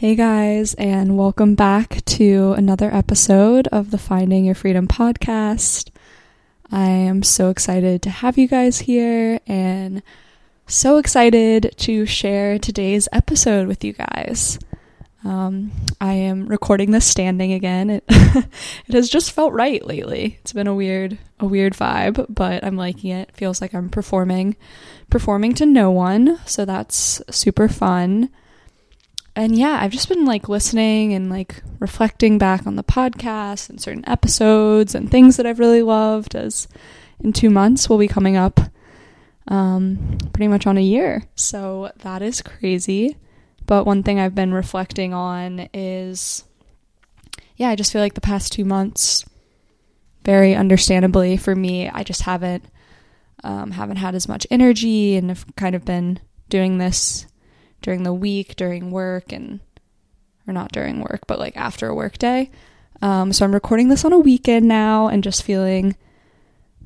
Hey guys, and welcome back to another episode of the Finding Your Freedom podcast. I am so excited to have you guys here and so excited to share today's episode with you guys. Um, I am recording this standing again. It it has just felt right lately. It's been a weird a weird vibe, but I'm liking it. it. Feels like I'm performing performing to no one, so that's super fun and yeah, I've just been like listening and like reflecting back on the podcast and certain episodes and things that I've really loved as in two months we'll be coming up um, pretty much on a year. So that is crazy. But one thing I've been reflecting on is yeah, I just feel like the past two months, very understandably for me, I just haven't um, haven't had as much energy and have kind of been doing this during the week, during work, and or not during work, but like after a work day. Um, so I'm recording this on a weekend now and just feeling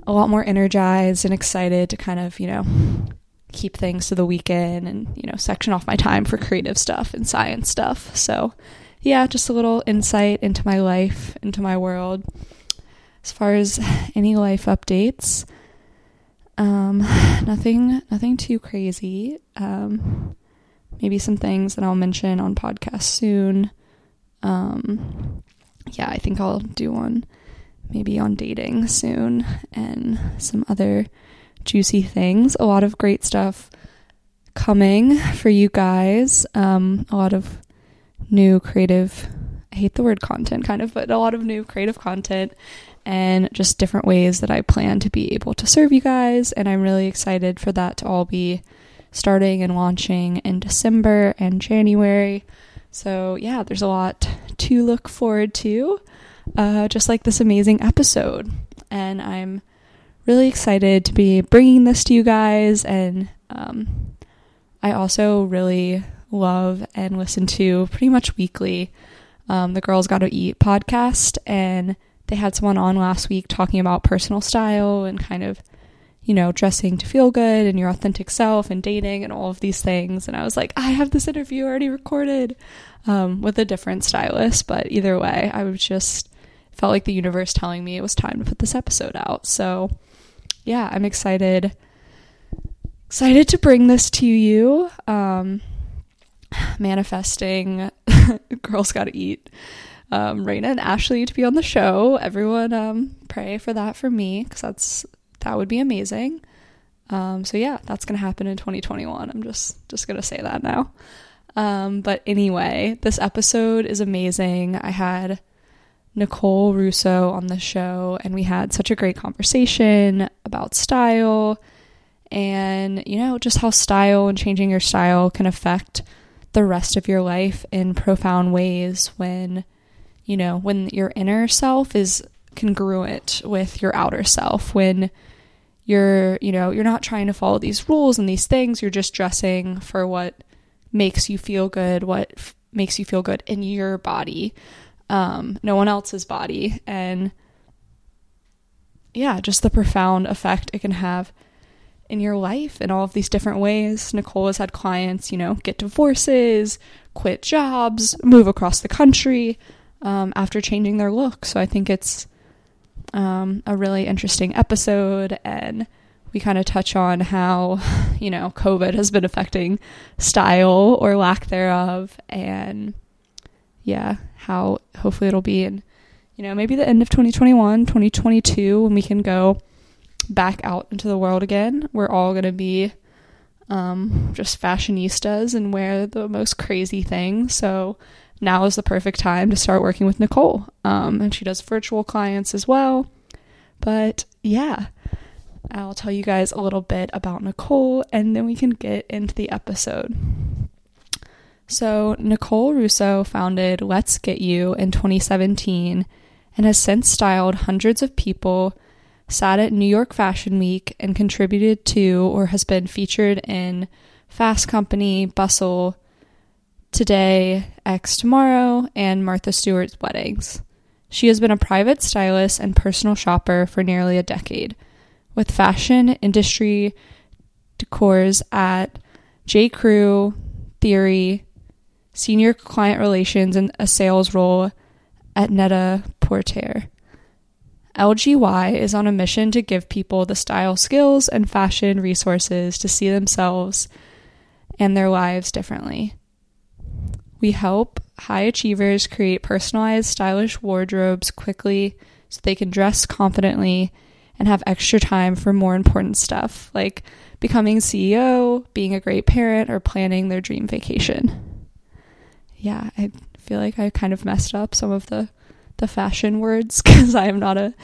a lot more energized and excited to kind of, you know, keep things to the weekend and, you know, section off my time for creative stuff and science stuff. So, yeah, just a little insight into my life, into my world. As far as any life updates, um, nothing, nothing too crazy. Um, maybe some things that I'll mention on podcast soon. Um, yeah, I think I'll do one maybe on dating soon and some other juicy things. A lot of great stuff coming for you guys. Um, a lot of new creative, I hate the word content kind of, but a lot of new creative content and just different ways that I plan to be able to serve you guys. And I'm really excited for that to all be starting and launching in December and January. So, yeah, there's a lot to look forward to, uh, just like this amazing episode. And I'm really excited to be bringing this to you guys. And um, I also really love and listen to pretty much weekly um, the Girls Gotta Eat podcast. And they had someone on last week talking about personal style and kind of you know, dressing to feel good and your authentic self and dating and all of these things. And I was like, I have this interview already recorded um, with a different stylist. But either way, I was just felt like the universe telling me it was time to put this episode out. So yeah, I'm excited. Excited to bring this to you. Um, manifesting girls gotta eat um, Rayna and Ashley to be on the show. Everyone um, pray for that for me because that's that would be amazing. Um, so yeah, that's gonna happen in 2021. I'm just just gonna say that now. Um, but anyway, this episode is amazing. I had Nicole Russo on the show, and we had such a great conversation about style and you know just how style and changing your style can affect the rest of your life in profound ways when you know when your inner self is congruent with your outer self when you're, you know, you're not trying to follow these rules and these things. You're just dressing for what makes you feel good, what f- makes you feel good in your body, um, no one else's body. And yeah, just the profound effect it can have in your life in all of these different ways. Nicole has had clients, you know, get divorces, quit jobs, move across the country um, after changing their look. So I think it's um, a really interesting episode, and we kind of touch on how, you know, COVID has been affecting style or lack thereof, and yeah, how hopefully it'll be in, you know, maybe the end of 2021, 2022, when we can go back out into the world again. We're all going to be um, just fashionistas and wear the most crazy things. So now is the perfect time to start working with Nicole. Um, and she does virtual clients as well. But yeah, I'll tell you guys a little bit about Nicole and then we can get into the episode. So, Nicole Russo founded Let's Get You in 2017 and has since styled hundreds of people, sat at New York Fashion Week, and contributed to or has been featured in Fast Company, Bustle, Today, X Tomorrow, and Martha Stewart's weddings. She has been a private stylist and personal shopper for nearly a decade, with fashion industry decors at J. Crew, Theory, senior client relations and a sales role at Net-a-Porter. LGY is on a mission to give people the style skills and fashion resources to see themselves and their lives differently. We help high achievers create personalized, stylish wardrobes quickly so they can dress confidently and have extra time for more important stuff like becoming CEO, being a great parent, or planning their dream vacation. Yeah, I feel like I kind of messed up some of the the fashion words because I am not a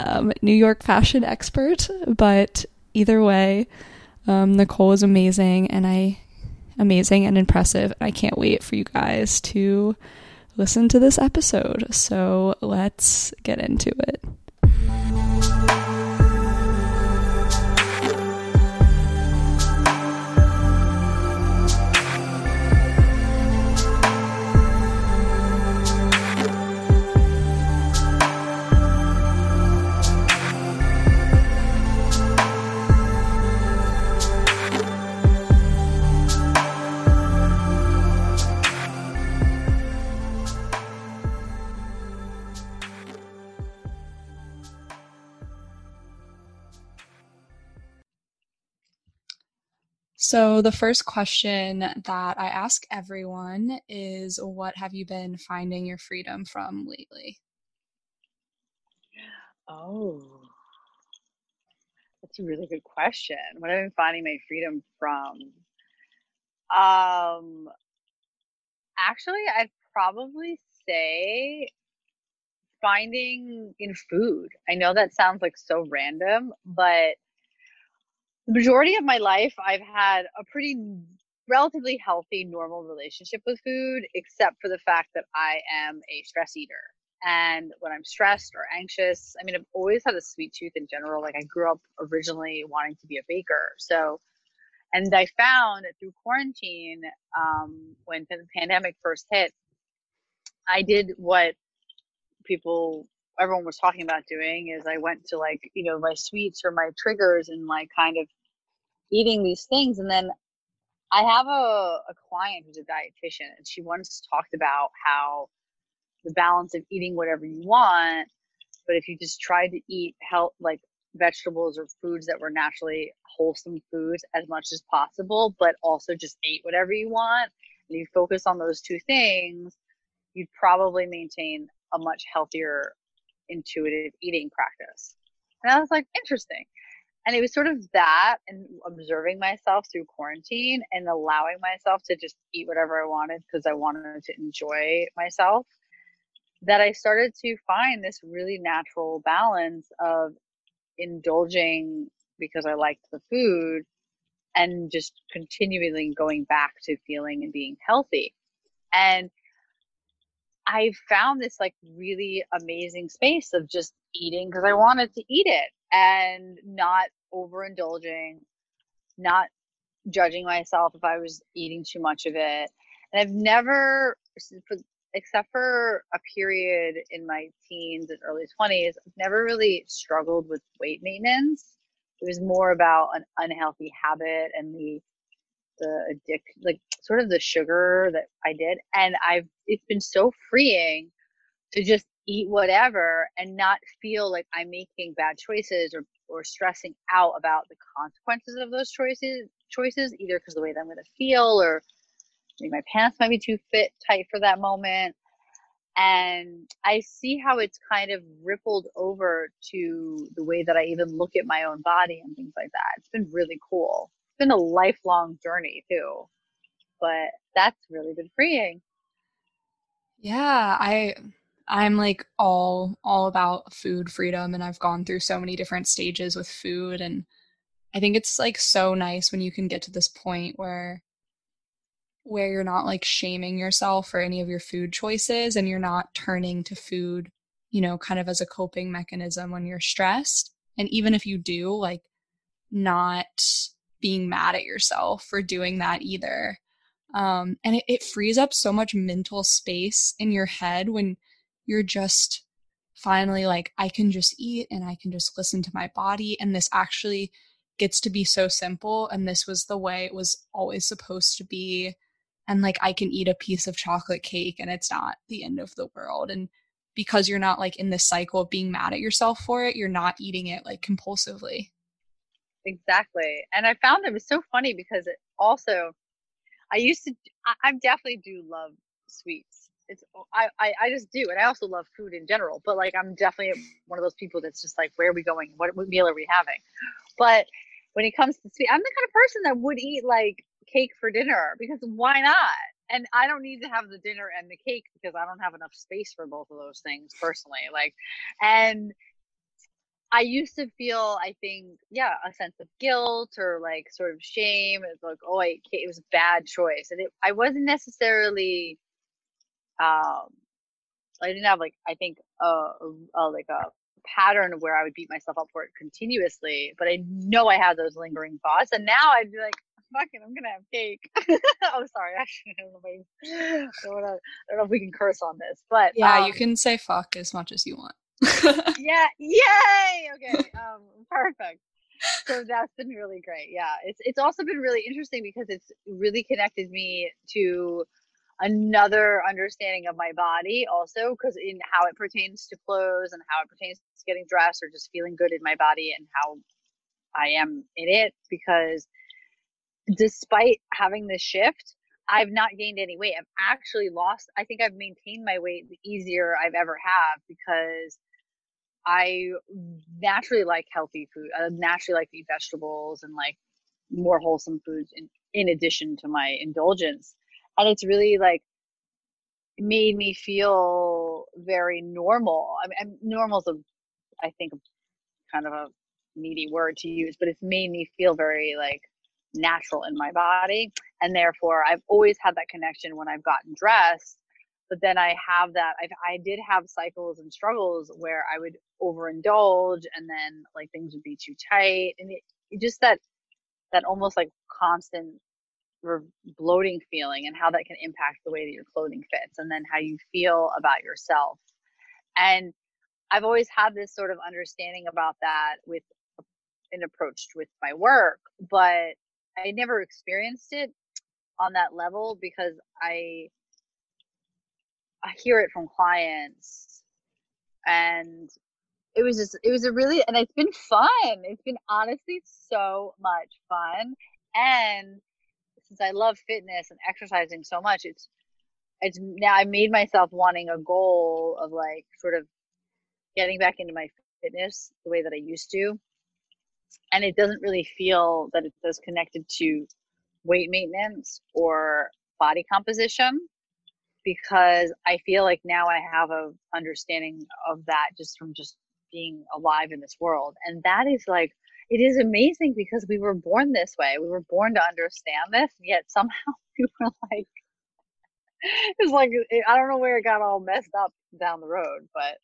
um, New York fashion expert, but either way, um, Nicole is amazing, and I amazing and impressive. And I can't wait for you guys to listen to this episode. So let's get into it. So, the first question that I ask everyone is What have you been finding your freedom from lately? Oh, that's a really good question. What have I been finding my freedom from? Um, actually, I'd probably say finding in food. I know that sounds like so random, but the majority of my life, I've had a pretty relatively healthy, normal relationship with food, except for the fact that I am a stress eater. And when I'm stressed or anxious, I mean, I've always had a sweet tooth in general. Like I grew up originally wanting to be a baker. So, and I found that through quarantine, um, when the pandemic first hit, I did what people everyone was talking about doing is I went to like, you know, my sweets or my triggers and like kind of eating these things. And then I have a, a client who's a dietitian and she once talked about how the balance of eating whatever you want, but if you just tried to eat health, like vegetables or foods that were naturally wholesome foods as much as possible, but also just ate whatever you want, and you focus on those two things, you'd probably maintain a much healthier intuitive eating practice. And I was like, interesting. And it was sort of that and observing myself through quarantine and allowing myself to just eat whatever I wanted because I wanted to enjoy myself that I started to find this really natural balance of indulging because I liked the food and just continually going back to feeling and being healthy. And I found this like really amazing space of just eating because I wanted to eat it and not overindulging, not judging myself if I was eating too much of it. And I've never, except for a period in my teens and early 20s, I've never really struggled with weight maintenance. It was more about an unhealthy habit and the the addict like sort of the sugar that I did. And I've it's been so freeing to just eat whatever and not feel like I'm making bad choices or or stressing out about the consequences of those choices choices either because the way that I'm to feel or my pants might be too fit tight for that moment and I see how it's kind of rippled over to the way that I even look at my own body and things like that. It's been really cool. It's been a lifelong journey too, but that's really been freeing. Yeah, I I'm like all all about food freedom and I've gone through so many different stages with food and I think it's like so nice when you can get to this point where where you're not like shaming yourself for any of your food choices and you're not turning to food, you know, kind of as a coping mechanism when you're stressed. And even if you do, like not being mad at yourself for doing that either. Um, and it, it frees up so much mental space in your head when you're just finally like, I can just eat and I can just listen to my body. And this actually gets to be so simple. And this was the way it was always supposed to be. and like I can eat a piece of chocolate cake and it's not the end of the world and because you're not like in this cycle of being mad at yourself for it, you're not eating it like compulsively. Exactly. And I found it was so funny because it also I used to I, I definitely do love sweets. It's oh, I, I I just do, and I also love food in general. But like I'm definitely one of those people that's just like, where are we going? What, what meal are we having? But when it comes to sweet, I'm the kind of person that would eat like cake for dinner because why not? And I don't need to have the dinner and the cake because I don't have enough space for both of those things personally. Like, and I used to feel, I think, yeah, a sense of guilt or like sort of shame. It's like, oh, I, it was a bad choice, and it, I wasn't necessarily, um, I didn't have like I think a, a, like a pattern where I would beat myself up for it continuously, but I know I had those lingering thoughts, and now I'd be like, fucking, I'm gonna have cake. oh, sorry, actually, I don't know if I, don't, know, I don't know if we can curse on this, but yeah, um, you can say fuck as much as you want. yeah, yay. Okay, um, perfect. So that's been really great. Yeah, it's it's also been really interesting because it's really connected me to another understanding of my body also because in how it pertains to clothes and how it pertains to getting dressed or just feeling good in my body and how I am in it because despite having this shift I've not gained any weight. I've actually lost I think I've maintained my weight the easier I've ever have because I naturally like healthy food. I naturally like to eat vegetables and like more wholesome foods in, in addition to my indulgence. And it's really like made me feel very normal. I mean, normal is a, I think, kind of a needy word to use, but it's made me feel very like natural in my body. And therefore, I've always had that connection when I've gotten dressed but then I have that I, I did have cycles and struggles where I would overindulge and then like things would be too tight and it just that that almost like constant bloating feeling and how that can impact the way that your clothing fits and then how you feel about yourself. And I've always had this sort of understanding about that with an approach with my work but I never experienced it on that level because I I hear it from clients and it was just it was a really and it's been fun. It's been honestly so much fun. And since i love fitness and exercising so much it's it's now i made myself wanting a goal of like sort of getting back into my fitness the way that i used to and it doesn't really feel that it's as connected to weight maintenance or body composition because I feel like now I have a understanding of that just from just being alive in this world. And that is like it is amazing because we were born this way. We were born to understand this, yet somehow we were like it's like I don't know where it got all messed up down the road, but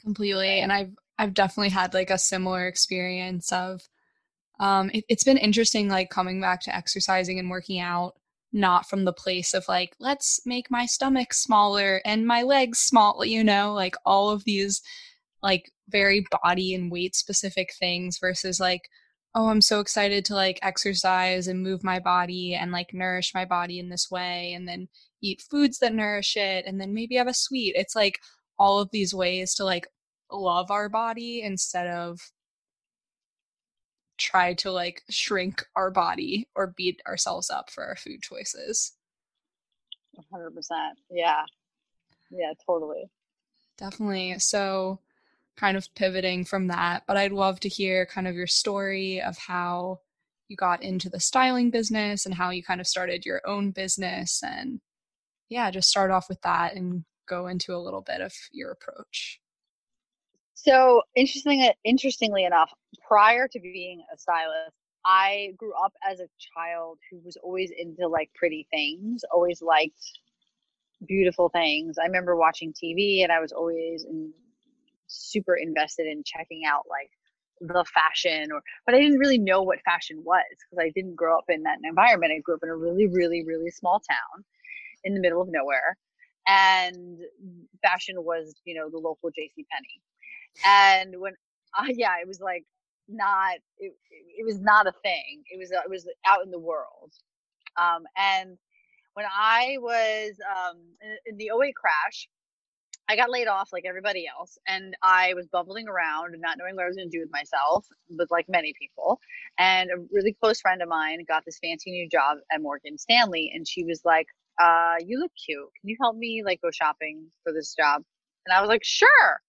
completely. And I've I've definitely had like a similar experience of um it, it's been interesting like coming back to exercising and working out not from the place of like let's make my stomach smaller and my legs small you know like all of these like very body and weight specific things versus like oh i'm so excited to like exercise and move my body and like nourish my body in this way and then eat foods that nourish it and then maybe have a sweet it's like all of these ways to like love our body instead of try to like shrink our body or beat ourselves up for our food choices. 100%. Yeah. Yeah, totally. Definitely. So, kind of pivoting from that, but I'd love to hear kind of your story of how you got into the styling business and how you kind of started your own business and yeah, just start off with that and go into a little bit of your approach. So interesting, interestingly enough, prior to being a stylist, I grew up as a child who was always into like pretty things, always liked beautiful things. I remember watching TV and I was always in, super invested in checking out like the fashion or but I didn't really know what fashion was because I didn't grow up in that environment. I grew up in a really really really small town in the middle of nowhere and fashion was, you know, the local JC Penney. And when uh, yeah it was like not it, it was not a thing. It was it was out in the world. Um, and when I was um, in, in the 08 crash, I got laid off like everybody else, and I was bumbling around and not knowing what I was going to do with myself, with like many people. And a really close friend of mine got this fancy new job at Morgan Stanley, and she was like, uh, "You look cute. Can you help me like go shopping for this job?" And I was like, "Sure."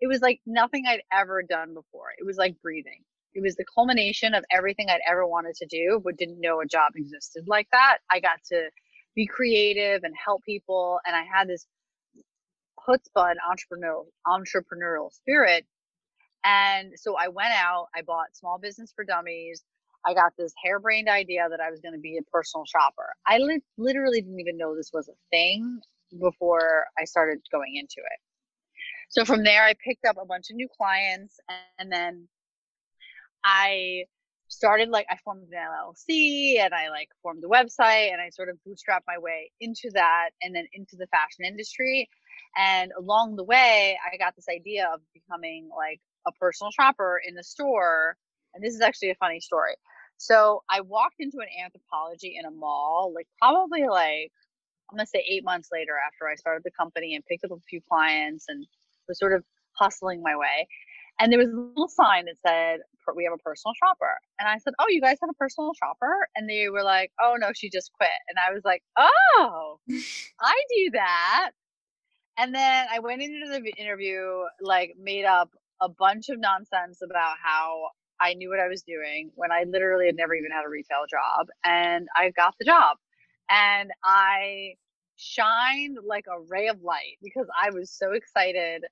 It was like nothing I'd ever done before. It was like breathing. It was the culmination of everything I'd ever wanted to do, but didn't know a job existed like that. I got to be creative and help people, and I had this chutzpah and entrepreneurial entrepreneurial spirit. And so I went out, I bought Small Business for Dummies. I got this harebrained idea that I was going to be a personal shopper. I li- literally didn't even know this was a thing before I started going into it. So from there, I picked up a bunch of new clients and then I started like I formed an LLC and I like formed the website and I sort of bootstrapped my way into that and then into the fashion industry. And along the way, I got this idea of becoming like a personal shopper in the store. And this is actually a funny story. So I walked into an Anthropologie in a mall, like probably like, I'm to say eight months later after I started the company and picked up a few clients and was sort of hustling my way. And there was a little sign that said, we have a personal shopper. And I said, Oh, you guys have a personal shopper? And they were like, Oh, no, she just quit. And I was like, Oh, I do that. And then I went into the interview, like, made up a bunch of nonsense about how I knew what I was doing when I literally had never even had a retail job. And I got the job. And I shined like a ray of light because I was so excited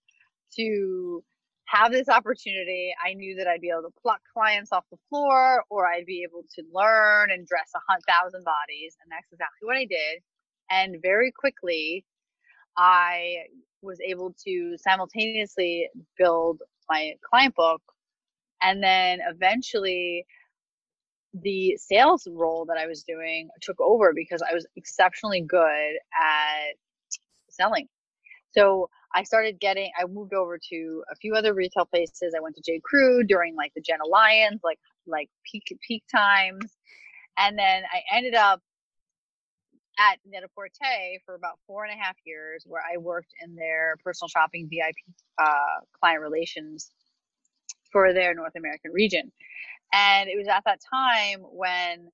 to have this opportunity. I knew that I'd be able to pluck clients off the floor or I'd be able to learn and dress a thousand bodies. And that's exactly what I did. And very quickly, I was able to simultaneously build my client book and then eventually the sales role that I was doing took over because I was exceptionally good at selling. So I started getting, I moved over to a few other retail places. I went to J. Crew during like the Jenna Lyons, like, like peak, peak times. And then I ended up at Net-a-Porter for about four and a half years, where I worked in their personal shopping VIP uh, client relations for their North American region. And it was at that time when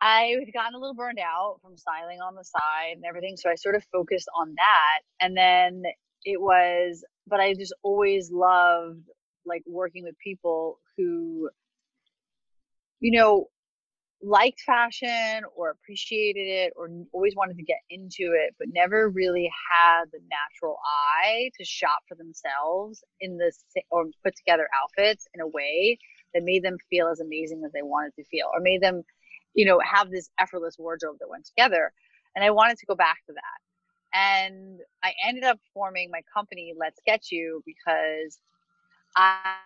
I had gotten a little burned out from styling on the side and everything. So I sort of focused on that. And then it was, but I just always loved like working with people who, you know, liked fashion or appreciated it or always wanted to get into it, but never really had the natural eye to shop for themselves in the or put together outfits in a way that made them feel as amazing as they wanted to feel or made them, you know, have this effortless wardrobe that went together. And I wanted to go back to that. And I ended up forming my company, Let's Get You, because I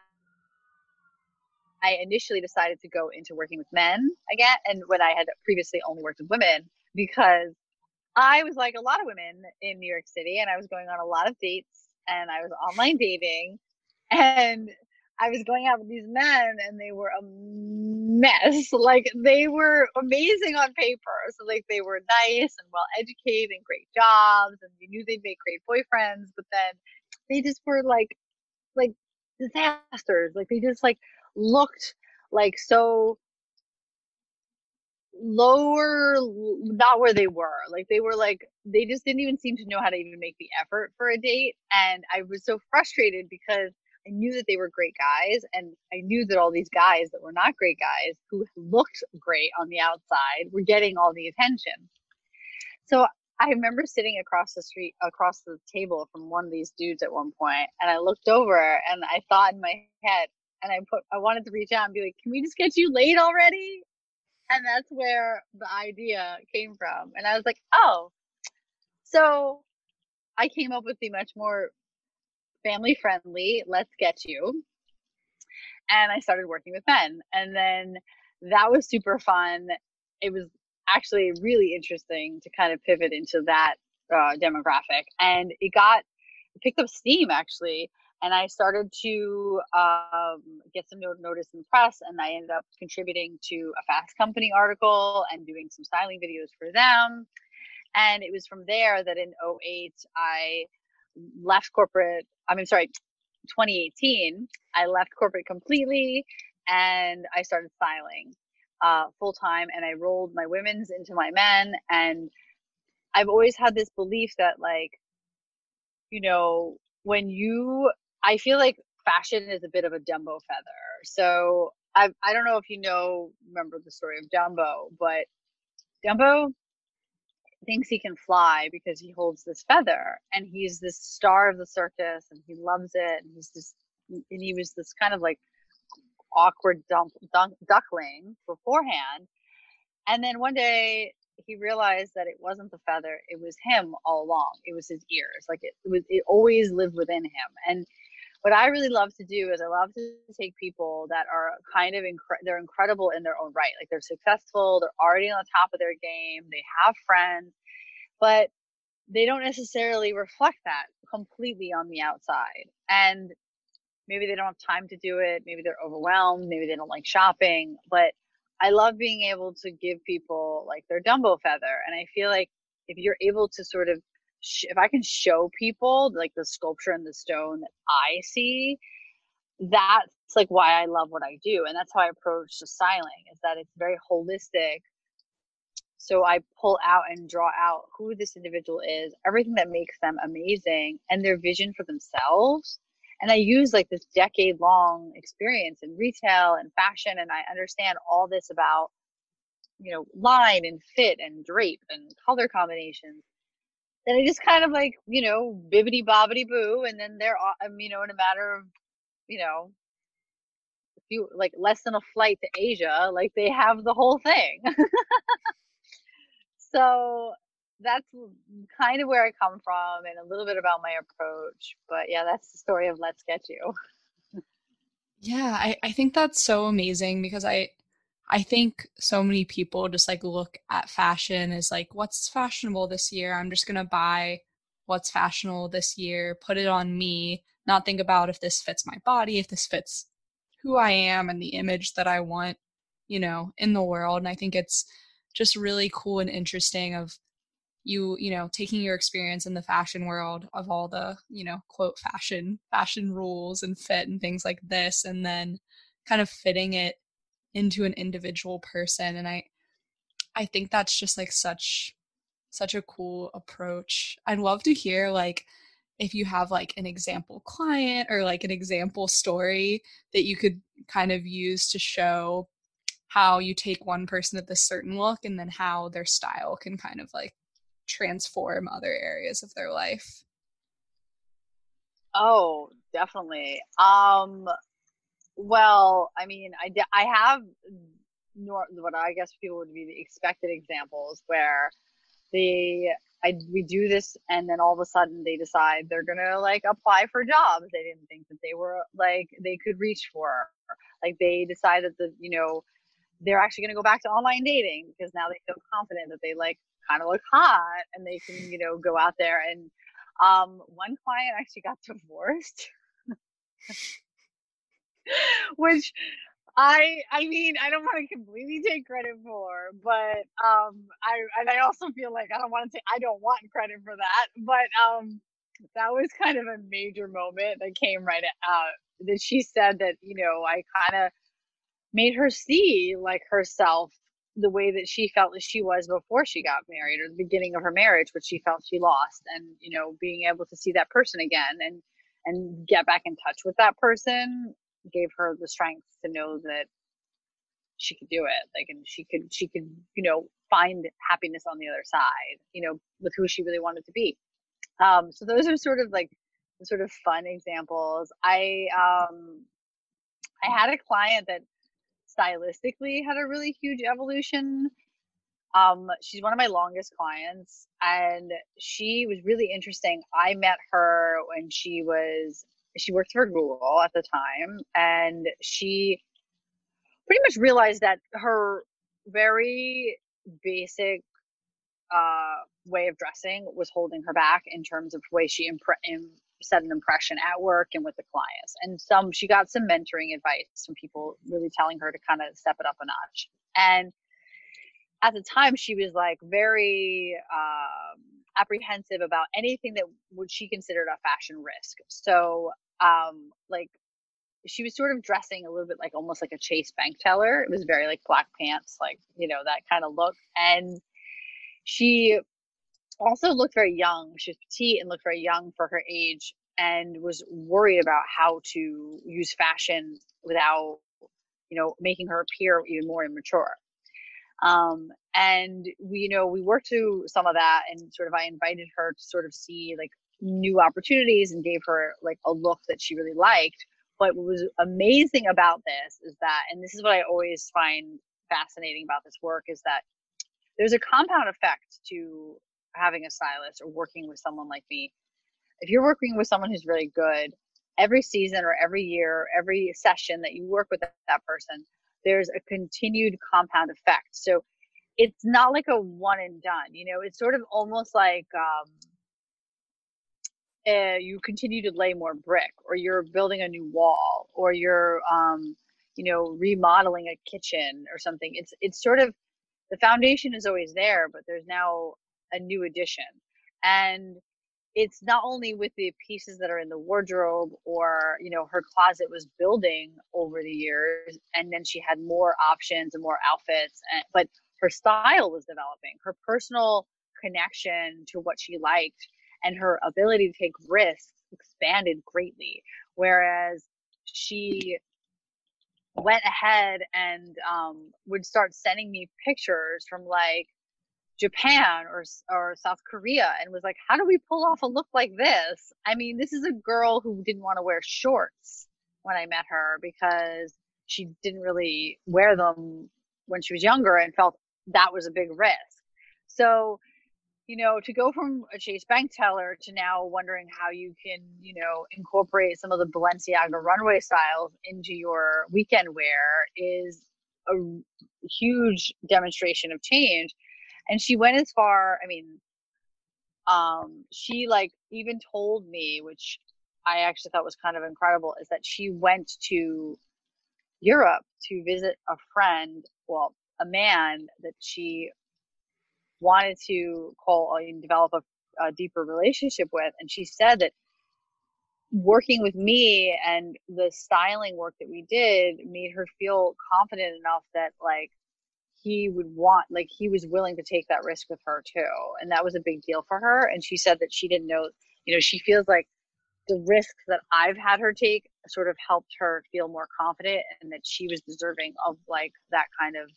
I initially decided to go into working with men again, and when I had previously only worked with women, because I was like a lot of women in New York City, and I was going on a lot of dates, and I was online dating, and I was going out with these men, and they were a mess. Like they were amazing on paper, so like they were nice and well educated and great jobs, and you knew they'd make great boyfriends, but then they just were like, like disasters. Like they just like looked like so lower not where they were like they were like they just didn't even seem to know how to even make the effort for a date and i was so frustrated because i knew that they were great guys and i knew that all these guys that were not great guys who looked great on the outside were getting all the attention. So i remember sitting across the street across the table from one of these dudes at one point and i looked over and i thought in my head and I put I wanted to reach out and be like, "Can we just get you laid already?" And that's where the idea came from. And I was like, "Oh." So I came up with the much more family friendly "Let's Get You." And I started working with men. And then that was super fun. It was actually really interesting to kind of pivot into that uh, demographic. And it got it picked up steam actually and I started to um, get some notice in the press, and I ended up contributing to a Fast Company article and doing some styling videos for them. And it was from there that in 08, I left corporate. I mean, sorry, 2018, I left corporate completely and I started styling uh, full time. And I rolled my women's into my men. And I've always had this belief that, like, you know, when you I feel like fashion is a bit of a Dumbo feather. So I I don't know if you know remember the story of Dumbo, but Dumbo thinks he can fly because he holds this feather and he's this star of the circus and he loves it and he's just and he was this kind of like awkward dump, dunk, duckling beforehand. And then one day he realized that it wasn't the feather it was him all along. It was his ears. Like it, it was it always lived within him. And what I really love to do is I love to take people that are kind of they're incredible in their own right. Like they're successful, they're already on the top of their game, they have friends, but they don't necessarily reflect that completely on the outside. And maybe they don't have time to do it, maybe they're overwhelmed, maybe they don't like shopping, but I love being able to give people like their Dumbo feather. And I feel like if you're able to sort of if I can show people like the sculpture and the stone that I see, that's like why I love what I do. And that's how I approach the styling is that it's very holistic. So I pull out and draw out who this individual is, everything that makes them amazing and their vision for themselves. And I use like this decade long experience in retail and fashion. And I understand all this about, you know, line and fit and drape and color combinations then I just kind of like, you know, bibbity bobbity boo. And then they're, um, you know, in a matter of, you know, a few, like less than a flight to Asia, like they have the whole thing. so that's kind of where I come from and a little bit about my approach. But yeah, that's the story of Let's Get You. yeah, I, I think that's so amazing because I, I think so many people just like look at fashion as like, what's fashionable this year? I'm just going to buy what's fashionable this year, put it on me, not think about if this fits my body, if this fits who I am and the image that I want, you know, in the world. And I think it's just really cool and interesting of you, you know, taking your experience in the fashion world of all the, you know, quote fashion, fashion rules and fit and things like this, and then kind of fitting it into an individual person and i i think that's just like such such a cool approach. I'd love to hear like if you have like an example client or like an example story that you could kind of use to show how you take one person with this certain look and then how their style can kind of like transform other areas of their life. Oh definitely. Um well, I mean, I, I have nor, what I guess people would be the expected examples where the I we do this and then all of a sudden they decide they're gonna like apply for jobs they didn't think that they were like they could reach for. Like they decide that the you know they're actually gonna go back to online dating because now they feel confident that they like kind of look hot and they can you know go out there and um one client actually got divorced which I I mean I don't want to completely take credit for, but um I and I also feel like I don't want to take I don't want credit for that, but um that was kind of a major moment that came right out that she said that you know I kind of made her see like herself the way that she felt that she was before she got married or the beginning of her marriage which she felt she lost and you know being able to see that person again and and get back in touch with that person gave her the strength to know that she could do it like and she could she could you know find happiness on the other side you know with who she really wanted to be. Um so those are sort of like sort of fun examples. I um i had a client that stylistically had a really huge evolution. Um she's one of my longest clients and she was really interesting. I met her when she was she worked for Google at the time, and she pretty much realized that her very basic uh, way of dressing was holding her back in terms of way she impre- set an impression at work and with the clients. And some she got some mentoring advice from people really telling her to kind of step it up a notch. And at the time she was like very um, apprehensive about anything that would she considered a fashion risk. So um like she was sort of dressing a little bit like almost like a Chase bank teller. It was very like black pants, like, you know, that kind of look. And she also looked very young. She was petite and looked very young for her age and was worried about how to use fashion without, you know, making her appear even more immature. Um, and we, you know, we worked through some of that and sort of I invited her to sort of see like new opportunities and gave her like a look that she really liked But what was amazing about this is that, and this is what I always find fascinating about this work, is that there's a compound effect to having a stylist or working with someone like me. If you're working with someone who's really good, every season or every year, every session that you work with that person, there's a continued compound effect. So it's not like a one and done, you know, it's sort of almost like, um, uh, you continue to lay more brick or you're building a new wall or you're um, you know remodeling a kitchen or something it's it's sort of the foundation is always there but there's now a new addition and it's not only with the pieces that are in the wardrobe or you know her closet was building over the years and then she had more options and more outfits and, but her style was developing her personal connection to what she liked and her ability to take risks expanded greatly. Whereas she went ahead and um, would start sending me pictures from like Japan or or South Korea and was like, "How do we pull off a look like this?" I mean, this is a girl who didn't want to wear shorts when I met her because she didn't really wear them when she was younger and felt that was a big risk. So you know, to go from a Chase bank teller to now wondering how you can, you know, incorporate some of the Balenciaga runway styles into your weekend wear is a huge demonstration of change. And she went as far, I mean, um, she like even told me, which I actually thought was kind of incredible, is that she went to Europe to visit a friend, well, a man that she wanted to call and develop a, a deeper relationship with. And she said that working with me and the styling work that we did made her feel confident enough that like he would want like he was willing to take that risk with her too and that was a big deal for her and she said that she didn't know you know she feels like the risks that i've had her take sort of helped her feel more confident and that she was deserving of like that kind of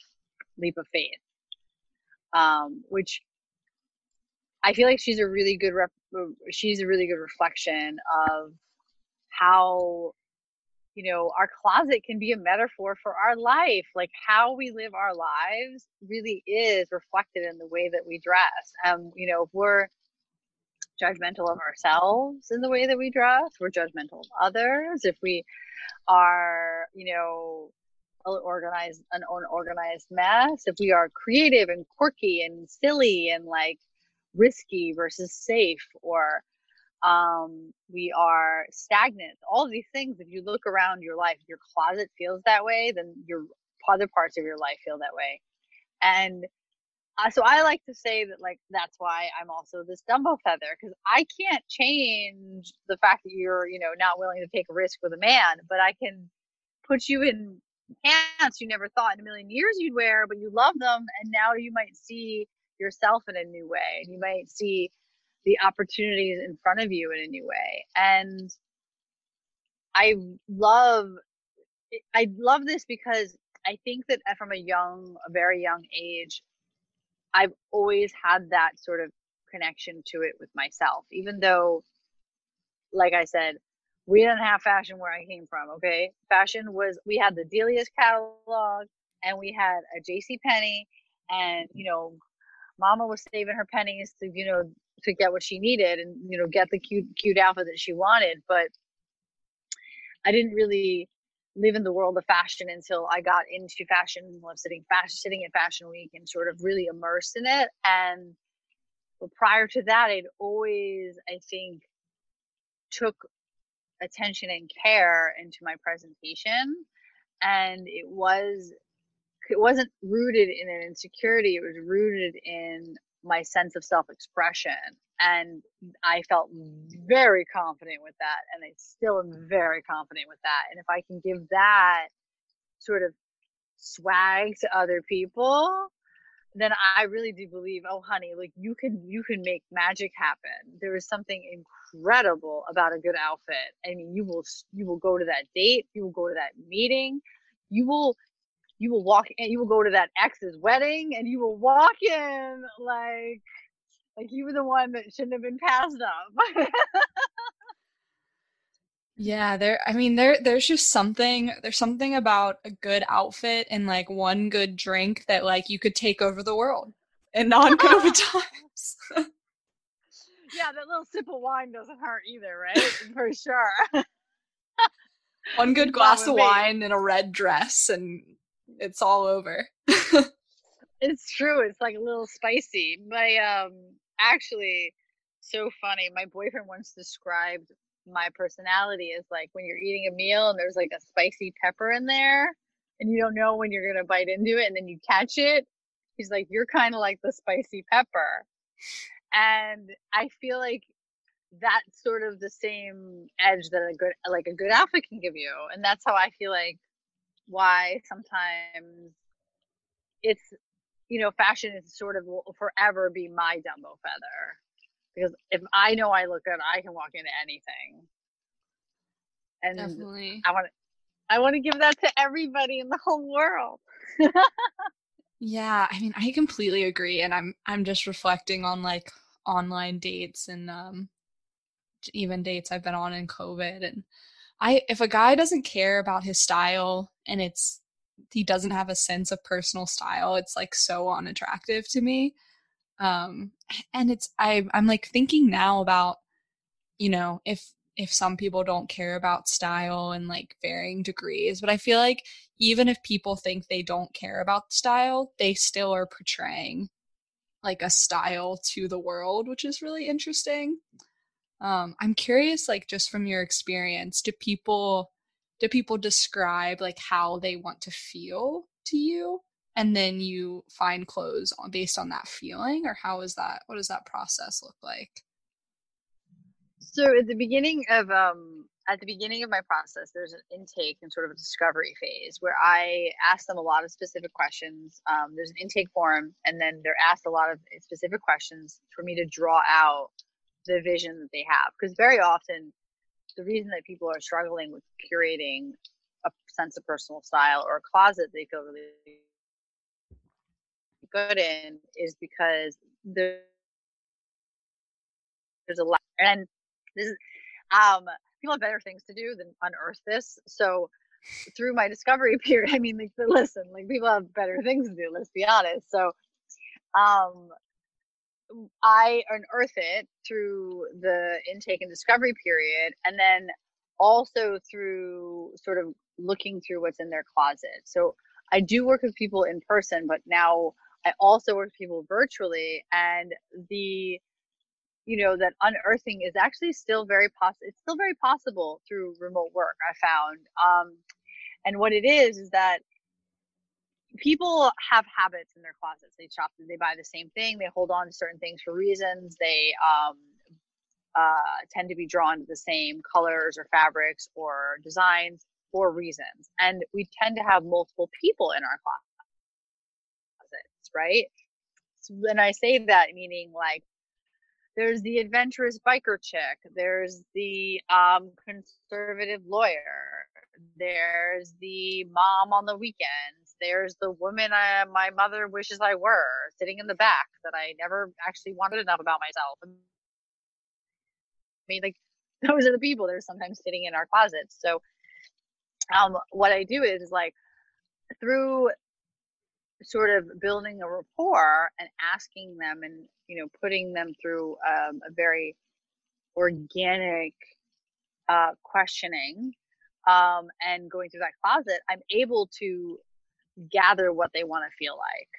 leap of faith. Um, which I feel like she's a really good rep- she's a really good reflection of how you know our closet can be a metaphor for our life like how we live our lives really is reflected in the way that we dress um you know if we're judgmental of ourselves in the way that we dress we're judgmental of others if we are you know organized an unorganized mess if we are creative and quirky and silly and like risky versus safe or um, we are stagnant all these things if you look around your life your closet feels that way then your other parts of your life feel that way and uh, so I like to say that like that's why I'm also this Dumbo feather because I can't change the fact that you're you know not willing to take a risk with a man, but I can put you in pants you never thought in a million years you'd wear, but you love them. And now you might see yourself in a new way and you might see the opportunities in front of you in a new way. And I love, I love this because I think that uh, from a young, a very young age, I've always had that sort of connection to it with myself, even though, like I said, we didn't have fashion where I came from. Okay, fashion was we had the Delia's catalog and we had a J.C. Penney, and you know, Mama was saving her pennies to you know to get what she needed and you know get the cute cute outfit that she wanted. But I didn't really live in the world of fashion until I got into fashion. Was sitting fashion sitting at Fashion Week and sort of really immersed in it. And but prior to that, I'd always I think took attention and care into my presentation and it was it wasn't rooted in an insecurity it was rooted in my sense of self-expression and i felt very confident with that and i still am very confident with that and if i can give that sort of swag to other people then i really do believe oh honey like you can you can make magic happen. There is something incredible about a good outfit. I mean you will you will go to that date you will go to that meeting you will you will walk and you will go to that ex's wedding and you will walk in like like you were the one that shouldn't have been passed up. Yeah there i mean there there's just something there's something about a good outfit and like one good drink that like you could take over the world in non-covid times. Yeah that little sip of wine doesn't hurt either right? For sure. One good glass of wine and a red dress and it's all over. it's true. It's like a little spicy. My um actually so funny. My boyfriend once described my personality as like when you're eating a meal and there's like a spicy pepper in there and you don't know when you're gonna bite into it and then you catch it. He's like, You're kinda like the spicy pepper. And I feel like that's sort of the same edge that a good like a good outfit can give you. And that's how I feel like why sometimes it's you know fashion is sort of will forever be my Dumbo feather because if I know I look good, I can walk into anything. And Definitely. I want to I want to give that to everybody in the whole world. yeah, I mean, I completely agree and I'm I'm just reflecting on like online dates and um even dates I've been on in COVID and I if a guy doesn't care about his style and it's he doesn't have a sense of personal style, it's like so unattractive to me. Um and it's I I'm like thinking now about you know, if if some people don't care about style and like varying degrees, but I feel like even if people think they don't care about style, they still are portraying like a style to the world, which is really interesting. Um, I'm curious, like just from your experience, do people do people describe like how they want to feel to you, and then you find clothes based on that feeling, or how is that? What does that process look like? So at the beginning of um, at the beginning of my process, there's an intake and sort of a discovery phase where I ask them a lot of specific questions. Um, there's an intake form, and then they're asked a lot of specific questions for me to draw out the vision that they have. Because very often, the reason that people are struggling with curating a sense of personal style or a closet they feel really good in is because there's a lot and this is um people have better things to do than unearth this. So through my discovery period i mean like listen like people have better things to do let's be honest. So um I unearth it through the intake and discovery period, and then also through sort of looking through what's in their closet. So I do work with people in person, but now I also work with people virtually, and the you know that unearthing is actually still very possible. It's still very possible through remote work. I found, um, and what it is is that people have habits in their closets. They shop, they buy the same thing, they hold on to certain things for reasons. They um, uh, tend to be drawn to the same colors or fabrics or designs for reasons. And we tend to have multiple people in our closets, right? When I say that, meaning like there's the adventurous biker chick, there's the um, conservative lawyer, there's the mom on the weekend there's the woman I, my mother wishes I were sitting in the back that I never actually wanted enough about myself. I mean, like those are the people that are sometimes sitting in our closets. So, um, what I do is like through sort of building a rapport and asking them and you know putting them through um, a very organic uh, questioning um, and going through that closet, I'm able to gather what they want to feel like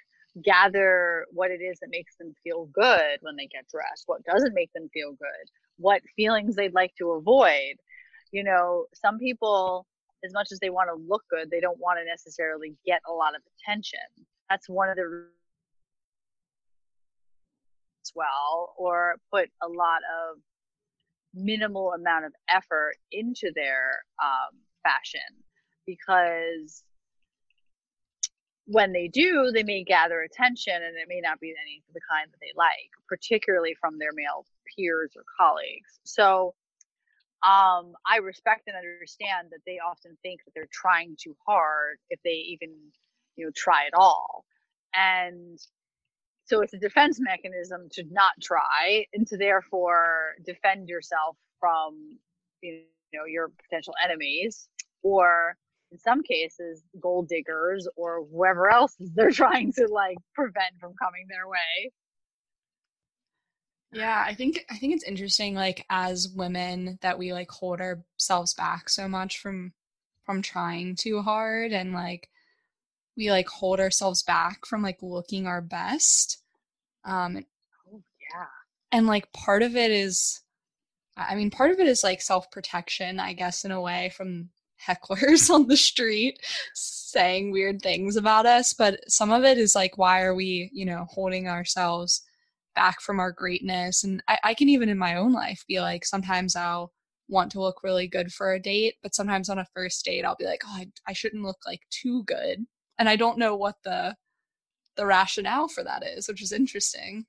gather what it is that makes them feel good when they get dressed, what doesn't make them feel good, what feelings they'd like to avoid. You know, some people, as much as they want to look good, they don't want to necessarily get a lot of attention. That's one of the well, or put a lot of minimal amount of effort into their um, fashion because when they do, they may gather attention and it may not be any the kind that they like, particularly from their male peers or colleagues. So um, I respect and understand that they often think that they're trying too hard if they even, you know, try at all. And so it's a defense mechanism to not try and to therefore defend yourself from, you know, your potential enemies or in some cases gold diggers or whoever else they're trying to like prevent from coming their way. Yeah i think i think it's interesting like as women that we like hold ourselves back so much from from trying too hard and like we like hold ourselves back from like looking our best um oh yeah. and like part of it is i mean part of it is like self-protection i guess in a way from hecklers on the street saying weird things about us but some of it is like why are we you know holding ourselves back from our greatness? And I, I can even in my own life be like sometimes i'll want to look really good for a date but sometimes on a first date i'll be like oh I, I shouldn't look like too good. And i don't know what the the rationale for that is which is interesting.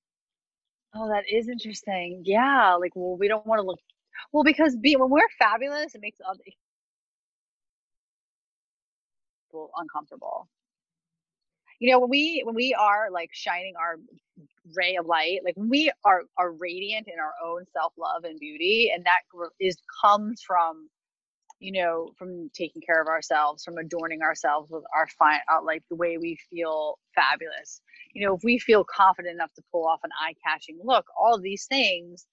Oh that is interesting. Yeah like well we don't want to look well because be, when we're fabulous it makes other people uncomfortable. You know when we when we are like shining our ray of light like we are are radiant in our own self-love and beauty and that is comes from you know from taking care of ourselves from adorning ourselves with our fine like the way we feel fabulous. You know if we feel confident enough to pull off an eye-catching look all these things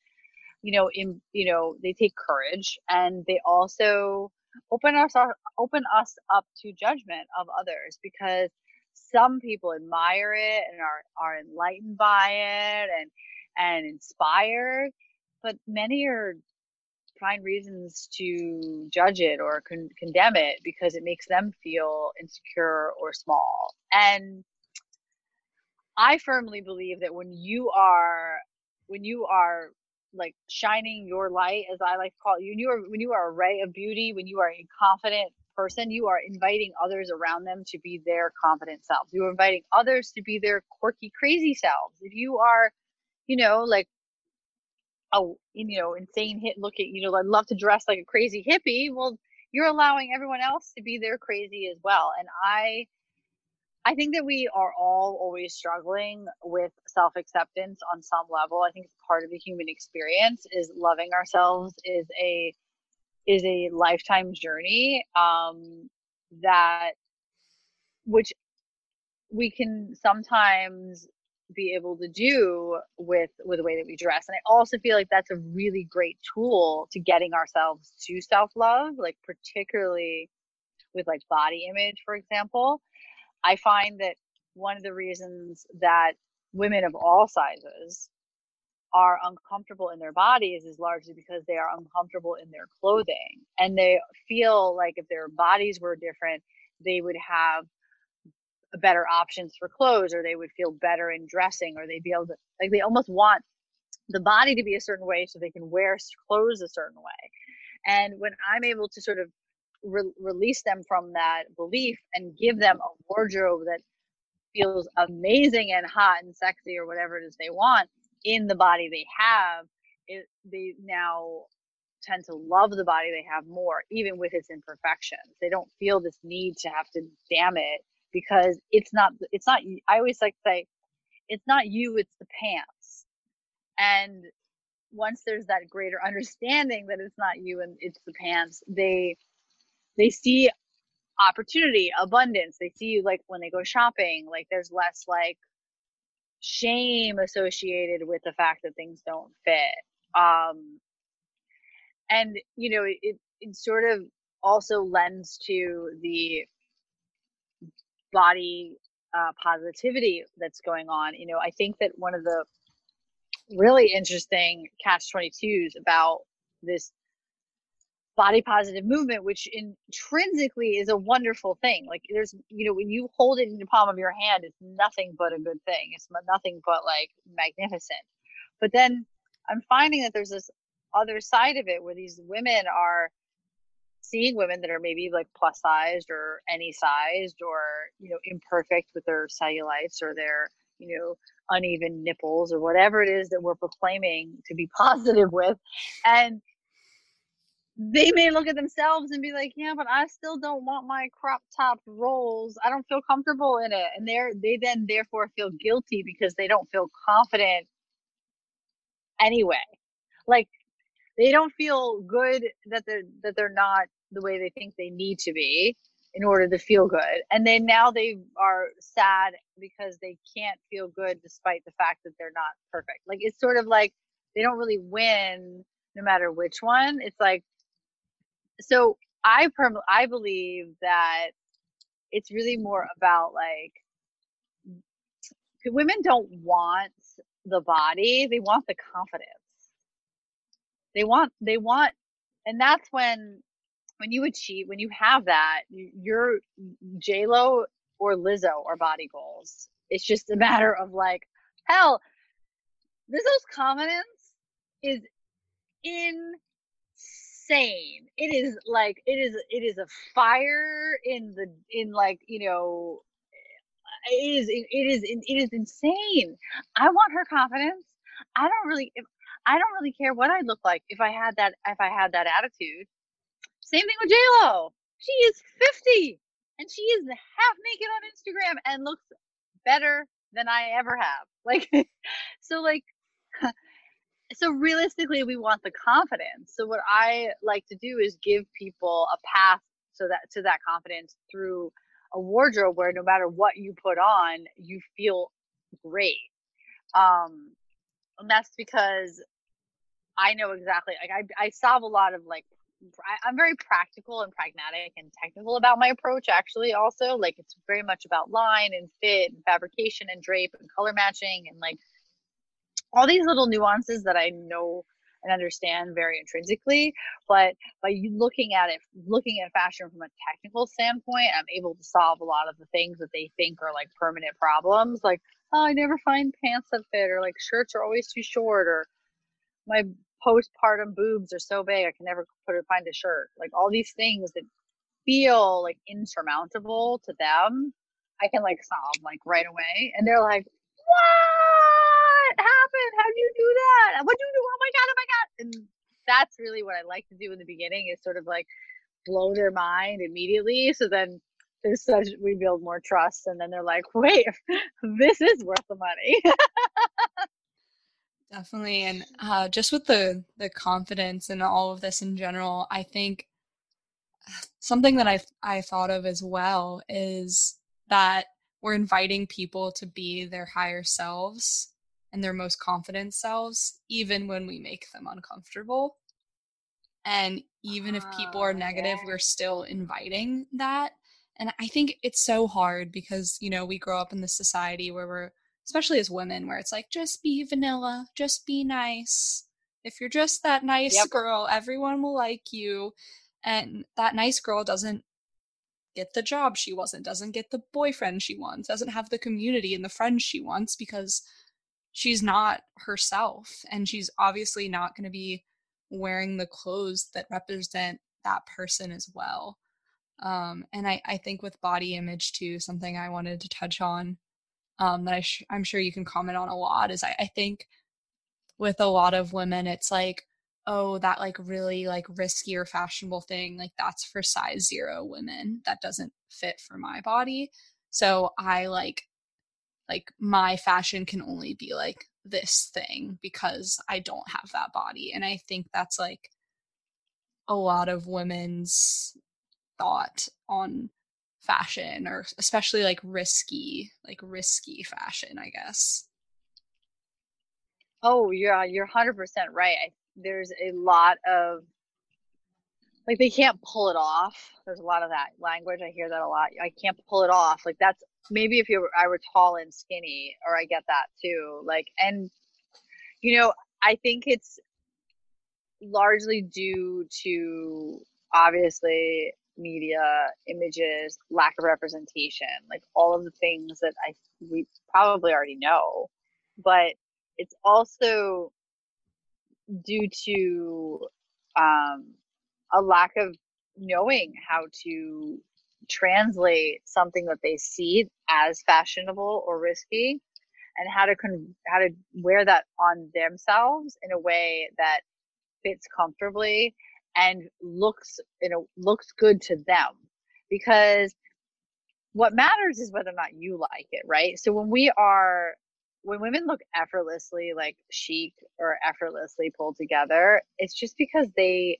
you know in you know they take courage and they also open us open us up to judgment of others because some people admire it and are are enlightened by it and and inspired but many are find reasons to judge it or con- condemn it because it makes them feel insecure or small. And i firmly believe that when you are when you are like shining your light, as I like to call it. You, you are when you are a ray of beauty, when you are a confident person, you are inviting others around them to be their confident selves. You are inviting others to be their quirky, crazy selves. If you are, you know, like oh, a you know insane hit looking, you know, I love to dress like a crazy hippie. Well, you're allowing everyone else to be their crazy as well. And I I think that we are all always struggling with self acceptance on some level. I think it's part of the human experience is loving ourselves is a is a lifetime journey um, that which we can sometimes be able to do with with the way that we dress and i also feel like that's a really great tool to getting ourselves to self love like particularly with like body image for example I find that one of the reasons that women of all sizes are uncomfortable in their bodies is largely because they are uncomfortable in their clothing. And they feel like if their bodies were different they would have better options for clothes or they would feel better in dressing or they'd be able to like they almost want the body to be a certain way so they can wear clothes a certain way. And when i'm able to sort of re- release them from that belief and give them a wardrobe that feels amazing and hot and sexy or whatever it is they want in the body they have it, they now tend to love the body they have more even with its imperfections. They don't feel this need to have to damn it because it's not it's not i always like to say it's not you it's the pants. And once there's that greater understanding that it's not you and it's the pants they they see opportunity, abundance. They see like when they go shopping, like there's less like shame associated with the fact that things don't fit. Um, and you know, it, it sort of also lends to the body uh, positivity that's going on. You know, I think that one of the really interesting catch 22s about this body positive movement, which intrinsically is a wonderful thing. Like there's, you know, when you hold it in the palm of your hand, it's nothing but a good thing. It's nothing but like magnificent. But then I'm finding that there's this other side of it where these women are seeing women that are maybe like plus sized or any sized or, you know, imperfect with their cellulites or their, you know, uneven nipples or whatever it is that we're proclaiming to be positive with. And they may look at themselves and be like, yeah, but I still don't want my crop top rolls. I don't feel comfortable in it. And they're, they then therefore feel guilty because they don't feel confident anyway. Like they don't feel good that they're, that they're not the way they think they need to be in order to feel good. And then now they are sad because they can't feel good despite the fact that they're not perfect. Like it's sort of like they don't really win no matter which one. It's like so I perm- I believe that it's really more about like women don't want the body, they want the confidence. They want they want and that's when when you achieve when you have that, you're J Lo or Lizzo are body goals. It's just a matter of like hell Lizzo's confidence is in insane. It is like it is it is a fire in the in like you know eh, it is it is it is insane. I want her confidence. I don't really if I don't really care what I look like if I had that if I had that attitude. Same thing with J Lo. She is fifty and she is half naked on Instagram and looks better than I ever have. Like so like so realistically we want the confidence. So what i like to do is give people a path so that to that confidence through a wardrobe where no matter what you put on you feel great. Um and that's because i know exactly like i, I solve a lot of like I, i'm very practical and pragmatic and technical about my approach actually also. Like it's very much about line and fit and fabrication and drape and color matching and like all these little nuances that I know and understand very intrinsically, but by looking at it, looking at fashion from a technical standpoint, I'm able to solve a lot of the things that they think are like permanent problems, like oh, I never find pants that fit, or like shirts are always too short, or my postpartum boobs are so big I can never put find a shirt. Like all these things that feel like insurmountable to them, I can like solve like right away, and they're like, what happened? How'd you do that? What'd you do? Oh my God, oh my God. And that's really what I like to do in the beginning is sort of like blow their mind immediately. So then there's such, we build more trust. And then they're like, wait, this is worth the money. Definitely. And uh, just with the, the confidence and all of this in general, I think something that I, I thought of as well is that we're inviting people to be their higher selves and their most confident selves, even when we make them uncomfortable. And even if people are ah, negative, we're still inviting that. And I think it's so hard because, you know, we grow up in this society where we're, especially as women, where it's like, just be vanilla, just be nice. If you're just that nice yep. girl, everyone will like you. And that nice girl doesn't get the job she wasn't, doesn't get the boyfriend she wants, doesn't have the community and the friends she wants because she's not herself. And she's obviously not going to be wearing the clothes that represent that person as well. Um, and I, I think with body image too, something I wanted to touch on um, that I sh- I'm sure you can comment on a lot is I, I think with a lot of women, it's like, oh, that like really like risky or fashionable thing, like that's for size zero women. That doesn't fit for my body. So I like like my fashion can only be like this thing because I don't have that body. And I think that's like a lot of women's thought on fashion or especially like risky, like risky fashion, I guess. Oh, yeah, you're 100% right. I there's a lot of like they can't pull it off. There's a lot of that language. I hear that a lot. I can't pull it off. Like that's maybe if you I were tall and skinny, or I get that too. Like, and you know, I think it's largely due to obviously media, images, lack of representation, like all of the things that I we probably already know, but it's also due to um, a lack of knowing how to translate something that they see as fashionable or risky and how to con- how to wear that on themselves in a way that fits comfortably and looks you know looks good to them. Because what matters is whether or not you like it right? So when we are when women look effortlessly like chic or effortlessly pulled together it's just because they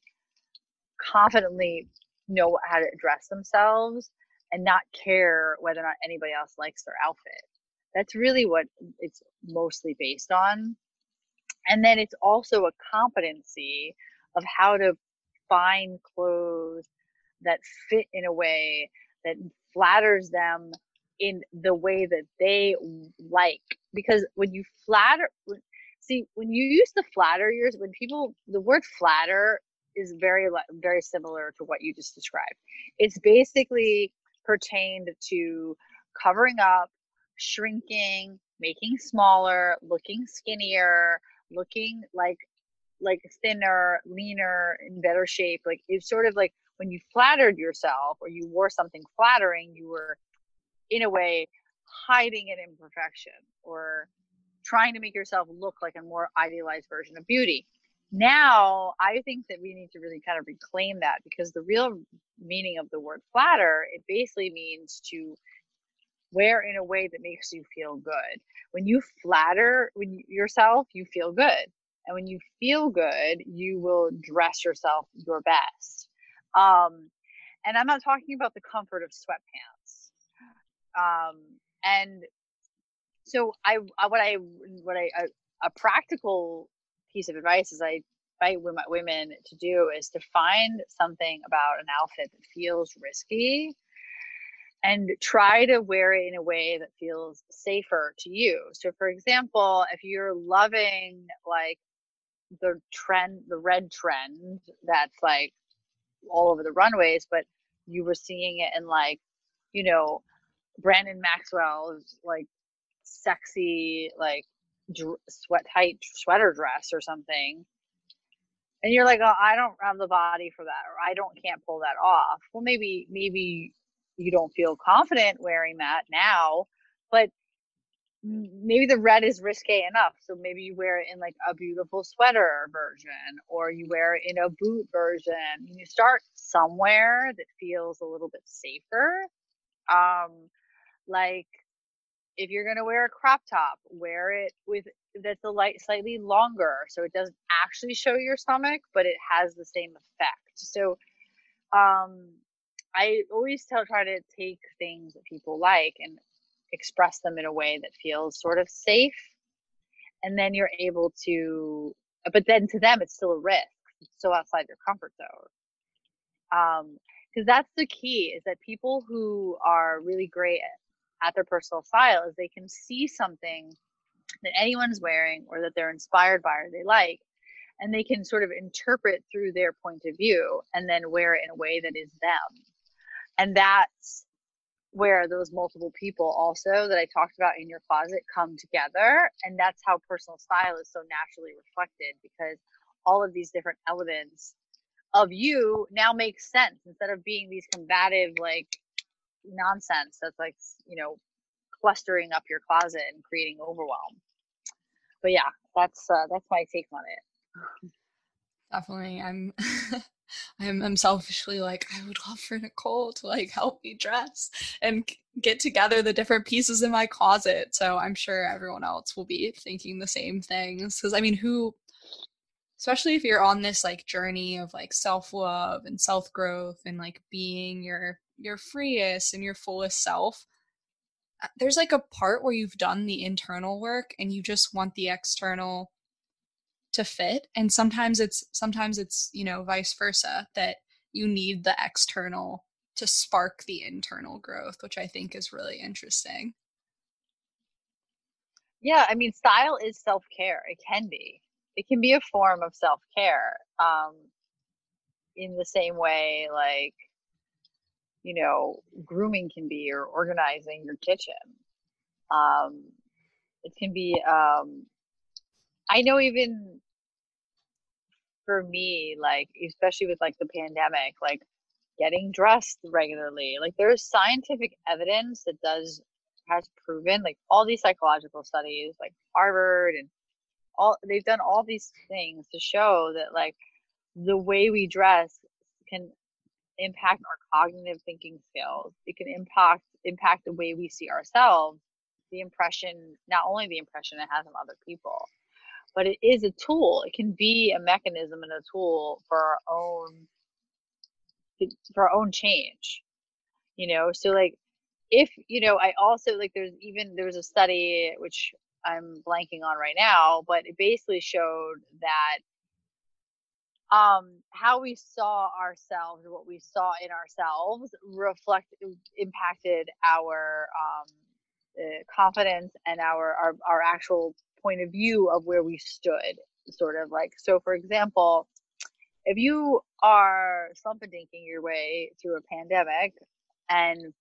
confidently know how to dress themselves and not care whether or not anybody else likes their outfit. That's really what it's mostly based on. And then it's also a competency of how to find clothes that fit in a way that flatters them in the way that they like. Because when you flatter see when you use the flatter yours when people the word flatter is very very similar to what you just described it's basically pertained to covering up shrinking making smaller looking skinnier looking like like thinner, leaner, in better shape. Like it's sort of like when you flattered yourself or you wore something flattering, you were in a way hiding an imperfection or trying to make yourself look like a more idealized version of beauty. Now, I think that we need to really kind of reclaim that because the real meaning of the word flatter, it basically means to wear in a way that makes you feel good. When you flatter when you, yourself, you feel good. And when you feel good, you will dress yourself your best. Um, and I'm not talking about the comfort of sweatpants. Um, and so I, what I, what I, a practical piece of advice is I invite women to do is to find something about an outfit that feels risky and try to wear it in a way that feels safer to you. So for example, if you're loving like the trend, the red trend that's like all over the runways, but you were seeing it in like, you know, Brandon Maxwell's like sexy, like dr- sweat tight sweater dress or something. And you're like, oh, I don't have the body for that, or I don't can't pull that off. Well, maybe, maybe you don't feel confident wearing that now, but maybe the red is risque enough. So maybe you wear it in like a beautiful sweater version or you wear it in a boot version. You start somewhere that feels a little bit safer. Um, like if you're going to wear a crop top, wear it with that's a light slightly longer so it doesn't actually show your stomach, but it has the same effect. So um I always tell try to take things that people like and express them in a way that feels sort of safe and then you're able to but then to them it's still a risk it's still outside their comfort zone um because that's the key is that people who are really great at, at their personal style is they can see something that anyone's wearing or that they're inspired by or they like and they can sort of interpret through their point of view and then wear it in a way that is them and that's where those multiple people also that I talked about in your closet come together. And that's how personal style is so naturally reflected because all of these different elements of you now make sense instead of being these combative, like nonsense that's like, you know, clustering up your closet and creating overwhelm. But yeah, that's, uh, that's my take on it. Definitely. I'm I'm, I'm selfishly like I would love for Nicole to like help me dress and get together the different pieces in my closet. So I'm sure everyone else will be thinking the same things because I mean, who, especially if you're on this like journey of like self love and self growth and like being your your freest and your fullest self. Uh, there's like a part where you've done the internal work and you just want the external to fit and sometimes it's sometimes it's you know vice versa that you need the external to spark the internal growth, which I think is really interesting. Yeah, I mean, style is self care. It can be. It can be a form of self care. Um, in the same way, like, you know, grooming can be or organizing your kitchen. Um, it can be, um, I know even for me, like, especially with like the pandemic, like getting dressed regularly, like there's scientific evidence that does has proven like all these psychological studies like harvard and all they've done all these things to show that like the way we dress can impact our cognitive thinking skills. It can impact impact the way we see ourselves the impression not only the impression it has on other people but it is a tool. It can be a mechanism and a tool for our own for our own change you know? So like if you know i also like there's even there was a study which i'm blanking on right now but it basically showed that um how we saw ourselves what we saw in ourselves reflect impacted our um uh, confidence and our, our our actual point of view of where we stood sort of like so for example if you are dinking your way through a pandemic and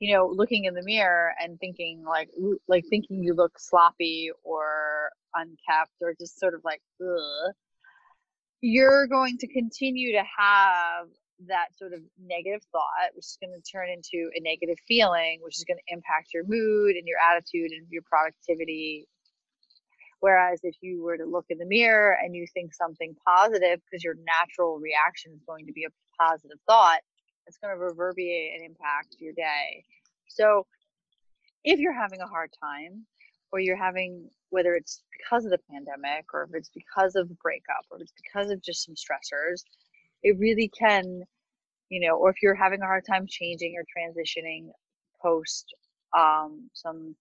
you know, looking in the mirror and thinking like, like thinking you look sloppy or unkept or just sort of like, ugh, you're going to continue to have that sort of negative thought, which is going to turn into a negative feeling, which is going to impact your mood and your attitude and your productivity. Whereas if you were to look in the mirror and you think something positive, because your natural reaction is going to be a positive thought, it's going to reverberate and impact your day. So if you're having a hard time or you're having whether it's because of the pandemic or if it's because of breakup or if it's because of just some stressors, it really can, you know, or if you're having a hard time changing or transitioning post um, some,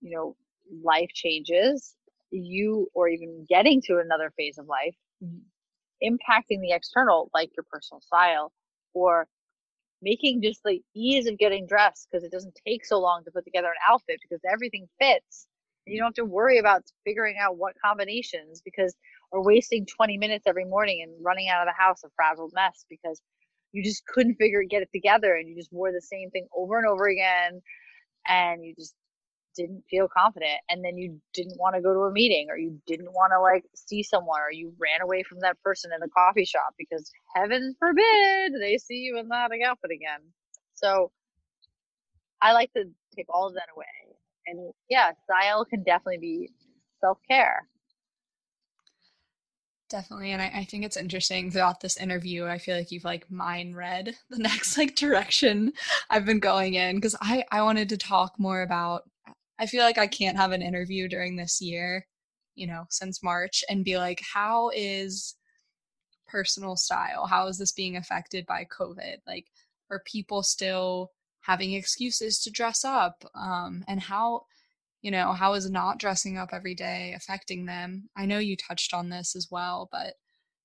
you know, life changes, you or even getting to another phase of life, impacting the external, like your personal style, or making just the ease of getting dressed because it doesn't take so long to put together an outfit because everything fits. You don't have to worry about figuring out what combinations because or wasting 20 minutes every morning and running out of the house a frazzled mess because you just couldn't figure get it together and you just wore the same thing over and over again and you just didn't feel confident. And then you didn't want to go to a meeting or you didn't want to like see someone or you ran away from that person in the coffee shop because heaven forbid they see you in that outfit again. So i like to take all of that away and yeah style can definitely be self-care definitely and I, I, think it's interesting throughout this interview i feel like you've like mind read the next like direction i've been going in because i i wanted to talk more about I feel like I can't have an interview during this year, you know, since March and be like, how is personal style? How is this being affected by COVID? Like, are people still having excuses to dress up? Um, and how, you know, how is not dressing up every day affecting them? I know you touched on this as well, but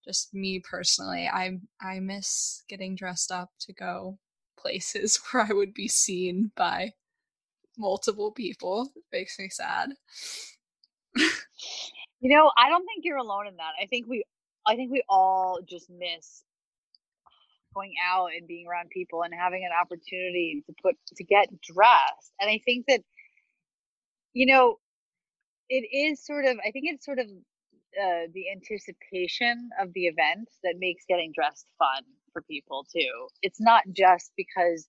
just me personally, I I miss getting dressed up to go places where I would be seen by multiple people. It makes me sad. you know, I don't think you're alone in that. I think we I think we all just miss going out and being around people and having an opportunity to put to get dressed. And I think that you know, it is sort of I think it's sort of uh, the anticipation of the event that makes getting dressed fun for people too. It's not just because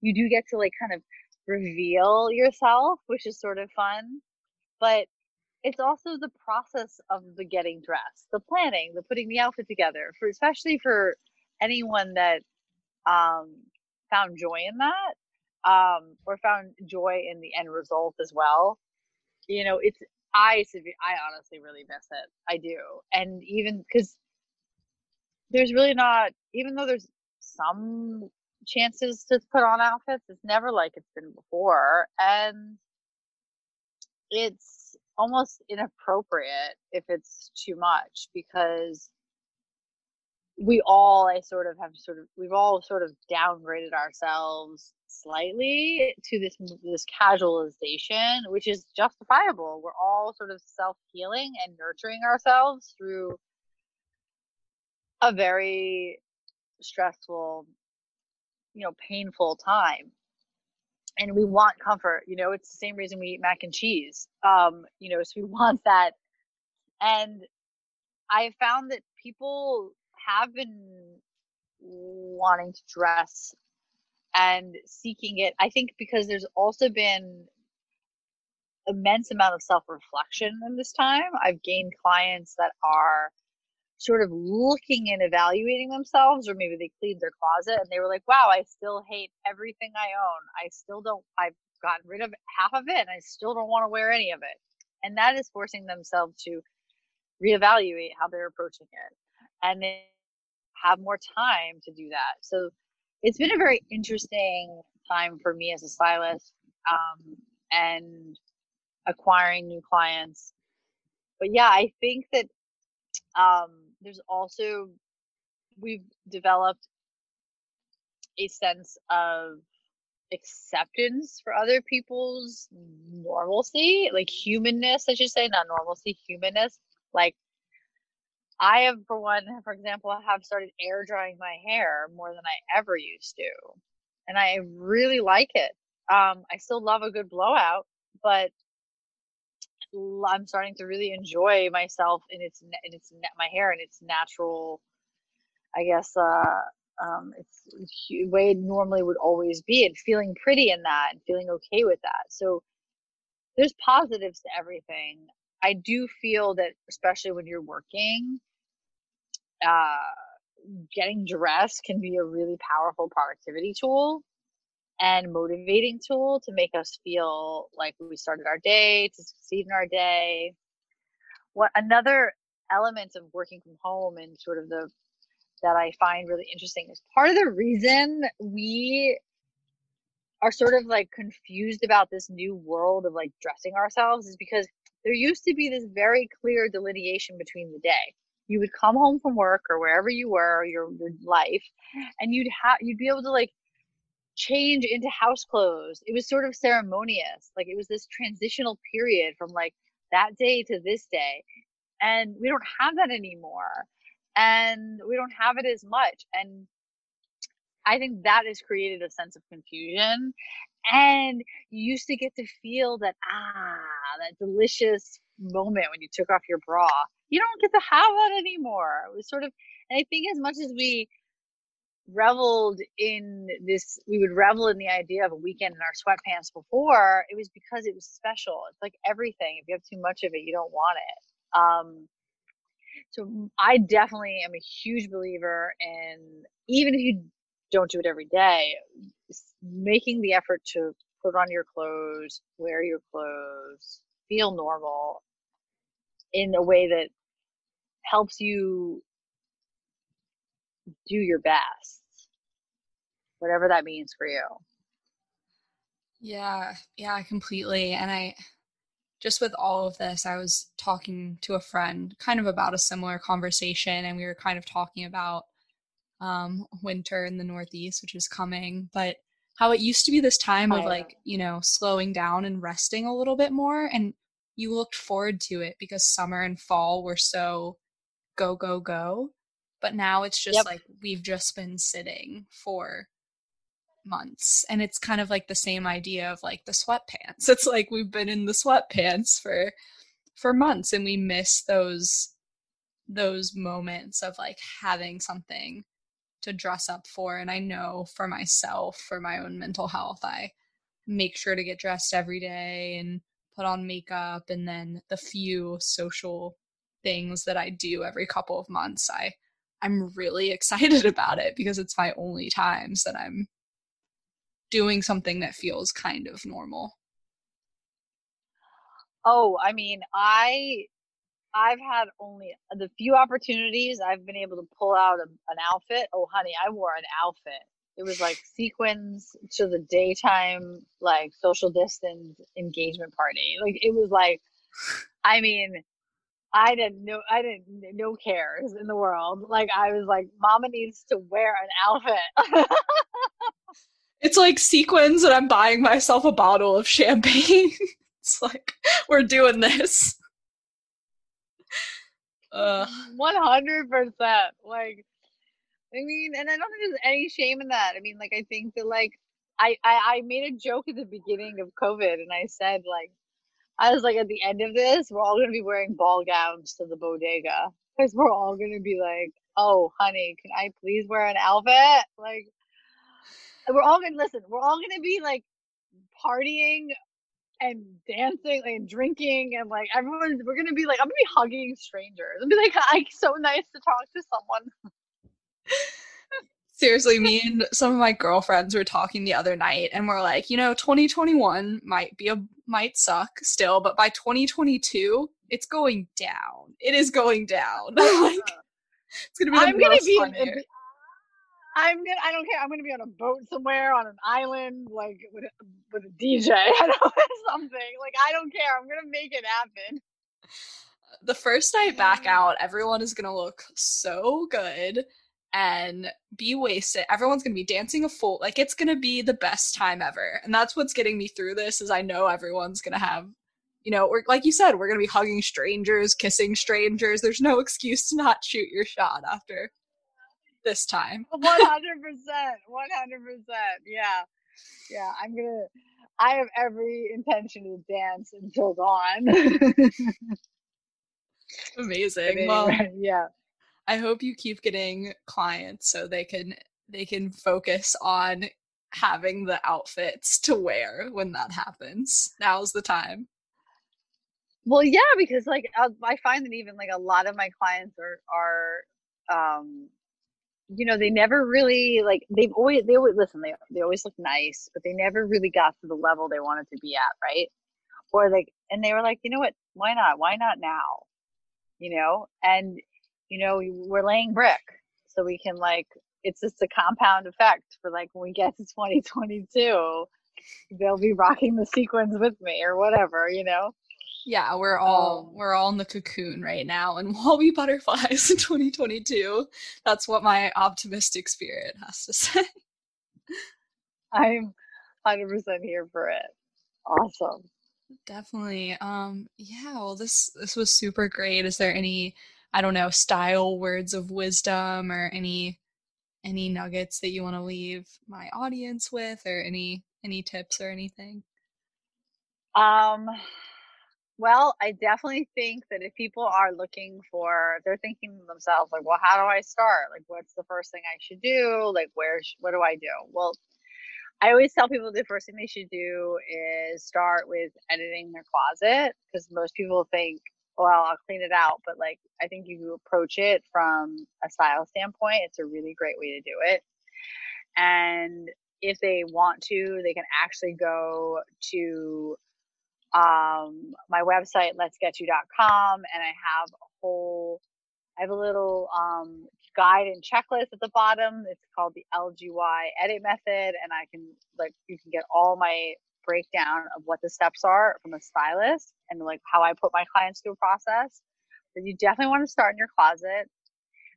you do get to like kind of reveal yourself, which is sort of fun. But it's also the process of the getting dressed, the planning, the putting the outfit together for especially for anyone that um, found joy in that um, or found joy in the end result as well. You know, it's I I honestly really miss it. I do, and even because there's really not even though there's some chances to put on outfits. It's never like it's been before. And it's almost inappropriate if it's too much because we all I sort of have sort of we've all sort of downgraded ourselves slightly to this this casualization, which is justifiable. We're all sort of self healing and nurturing ourselves through a very stressful, you know, painful time. And we want comfort, you know, it's the same reason we eat mac and cheese. Um, you know, so we want that. And I found that people have been wanting to dress and seeking it. I think because there's also been immense amount of self-reflection in this time. I've gained clients that are sort of looking and evaluating themselves or maybe they cleaned their closet and they were like wow i still hate everything i own i still don't i've gotten rid of half of it and i still don't want to wear any of it and that is forcing themselves to reevaluate how they're approaching it and they have more time to do that so it's been a very interesting time for me as a stylist um, and acquiring new clients but yeah i think that um, there's also we've developed a sense of acceptance for other people's normalcy, like humanness, I should say, not normalcy, humanness. Like I have, for one, for example, have started air drying my hair more than I ever used to, and I really like it. Um, I still love a good blowout, but I'm starting to really enjoy myself in its in its my hair and its natural, I guess, uh, um, it's way it normally would always be, and feeling pretty in that, and feeling okay with that. So there's positives to everything. I do feel that, especially when you're working, uh, getting dressed can be a really powerful productivity tool and motivating tool to make us feel like we started our day, to succeed in our day. What another element of working from home and sort of the that I find really interesting is part of the reason we are sort of like confused about this new world of like dressing ourselves is because there used to be this very clear delineation between the day. You would come home from work or wherever you were, your your life, and you'd have you'd be able to like change into house clothes. It was sort of ceremonious. Like it was this transitional period from like that day to this day. And we don't have that anymore. And we don't have it as much. And I think that has created a sense of confusion. And you used to get to feel that, ah, that delicious moment when you took off your bra. You don't get to have that anymore. It was sort of, and I think as much as we reveled in this we would revel in the idea of a weekend in our sweatpants before it was because it was special. It's like everything. If you have too much of it you don't want it. Um so i definitely am a huge believer in even if you don't do it every day making the effort to put on your clothes wear your clothes feel normal in a way that helps you do your best, whatever that means for you. Yeah, yeah, completely. And I just with all of this, I was talking to a friend kind of about a similar conversation, and we were kind of talking about um, winter in the Northeast, which is coming, but how it used to be this time of like, you know, slowing down and resting a little bit more. And you looked forward to it because summer and fall were so go, go, go. But now it's just yep. like we've just been sitting for months. And it's kind of like the same idea of like the sweatpants. It's like we've been in the sweatpants for for months and we miss those those moments of like having something to dress up for and I know for myself for my own mental health I make sure to get dressed every day and put on makeup and then the few social things that I do every couple of months I I'm really excited about it because it's my only times that I'm doing something that feels kind of normal. Oh, I mean, I I've had only the few opportunities I've been able to pull out a, an outfit. Oh, honey, I wore an outfit. It was like sequins to the daytime, like social distance engagement party. Like it was like, I mean, I didn't know I didn't no cares in the world. Like I was like, Mama needs to wear an outfit. it's like sequins, and I'm buying myself a bottle of champagne. it's like we're doing this. One hundred percent. Like, I mean, and I don't think there's any shame in that. I mean, like, I think that like I, I I made a joke at the beginning of COVID, and I said like I was like, at the end of this, we're all gonna be wearing ball gowns to the bodega because we're all gonna be like, "Oh, honey, can I please wear an outfit?" Like, we're all gonna listen. We're all gonna be like partying and dancing and drinking and like everyone's. We're gonna be like, I'm gonna be hugging strangers and be like, "Like, so nice to talk to someone." Seriously, me and some of my girlfriends were talking the other night and we're like, you know, 2021 might be a might suck still, but by 2022, it's going down. It is going down. like it's gonna be. I'm gonna be. I'm gonna. I don't care. I'm gonna be on a boat somewhere on an island, like with a, with a DJ. I know something. Like I don't care. I'm gonna make it happen. The first night back um, out, everyone is gonna look so good and be wasted. Everyone's gonna be dancing a fool. Like it's gonna be the best time ever. And that's what's getting me through this is I know everyone's gonna have, you know, we're like you said, we're gonna be hugging strangers, kissing strangers. There's no excuse to not shoot your shot after this time. One hundred percent. One hundred percent. Yeah. Yeah. I'm gonna I have every intention to dance until dawn. Amazing. Anyway, well, yeah. I hope you keep getting clients so they can they can focus on having the outfits to wear when that happens. Now's the time. Well, yeah, because like I find that even like a lot of my clients are are um you know they never really like they've always they always listen they they always look nice but they never really got to the level they wanted to be at right? Or like and they were like you know what? Why not? Why not now? You know? And you know, we're laying brick. So we can like, it's just a compound effect for like when we get to 2022, they'll be rocking the sequins with me or whatever, you know? Yeah, we're all um, we're all in the cocoon right now and we'll be butterflies in 2022. That's what my optimistic spirit has to say. I'm 100% here for it. Awesome. Definitely. Um yeah, well this this was super great. Is there any I don't know, style words of wisdom or any any nuggets that you want to leave my audience with or any any tips or anything? Um well, I definitely think that if people are looking for, they're thinking to themselves, like, well, how do I start? Like, what's the first thing I should do? Like, where, sh- what do I do? Well, I always tell people the first thing they should do is start with editing their closet because most people think, well, I'll clean it out. But like, I think you approach it from a style standpoint, it's a really great way to do it. And if they want to, they can actually go to um, my website, letsgetyou.com, and I have a whole, I have a little um, guide and checklist at the bottom. It's called the LGY edit method, and I can like you can get all my breakdown of what the steps are from a stylist and like how I put my clients through a process. But you definitely want to start in your closet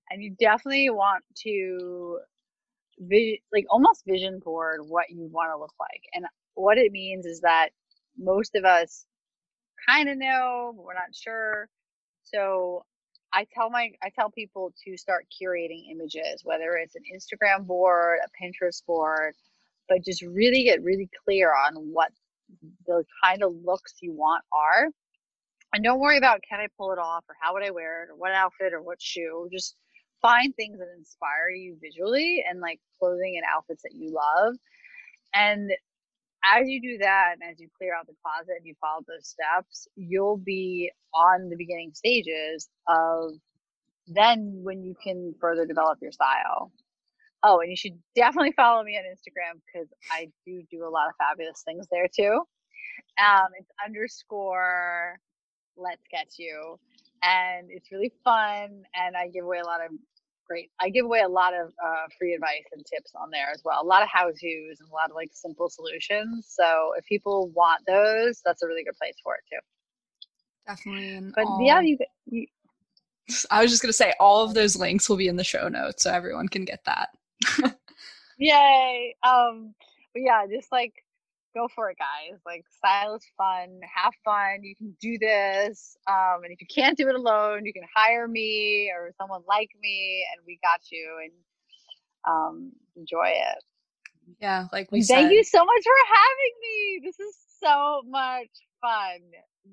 and you definitely want to like almost vision board what you want to look like. And what it means is that most of us kind of know, but we're not sure. So I tell my I tell people to start curating images, whether it's an Instagram board, a Pinterest board, but just really get really clear on what the kind of looks you want are. And don't worry about can I pull it off or how would I wear it or what outfit or what shoe. Just find things that inspire you visually and like clothing and outfits that you love. And as you do that and as you clear out the closet and you follow those steps, you'll be on the beginning stages of then when you can further develop your style. Oh, and you should definitely follow me on Instagram because I do do a lot of fabulous things there too. Um, it's underscore let's get you, and it's really fun. And I give away a lot of great. I give away a lot of uh, free advice and tips on there as well. A lot of how tos and a lot of like simple solutions. So if people want those, that's a really good place for it too. Definitely. But all... yeah, you, you I was just going to say all of those links will be in the show notes so everyone can get that. Yay. Um but yeah, just like go for it guys. Like style is fun, have fun. You can do this. Um and if you can't do it alone, you can hire me or someone like me and we got you and um enjoy it. Yeah, like we Thank said. you so much for having me. This is so much fun.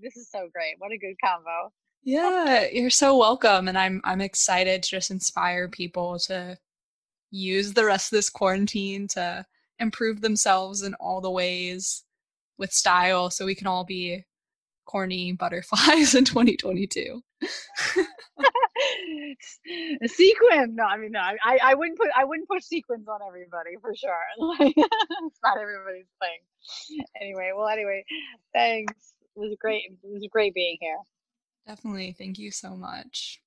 This is so great. What a good combo. Yeah, you're so welcome and I'm I'm excited to just inspire people to use the rest of this quarantine to improve themselves in all the ways with style so we can all be corny butterflies in 2022. sequin. No, I mean no. I, I wouldn't put I wouldn't put sequins on everybody for sure. Like it's not everybody's thing. Anyway, well anyway, thanks. It was great. It was great being here. Definitely. Thank you so much.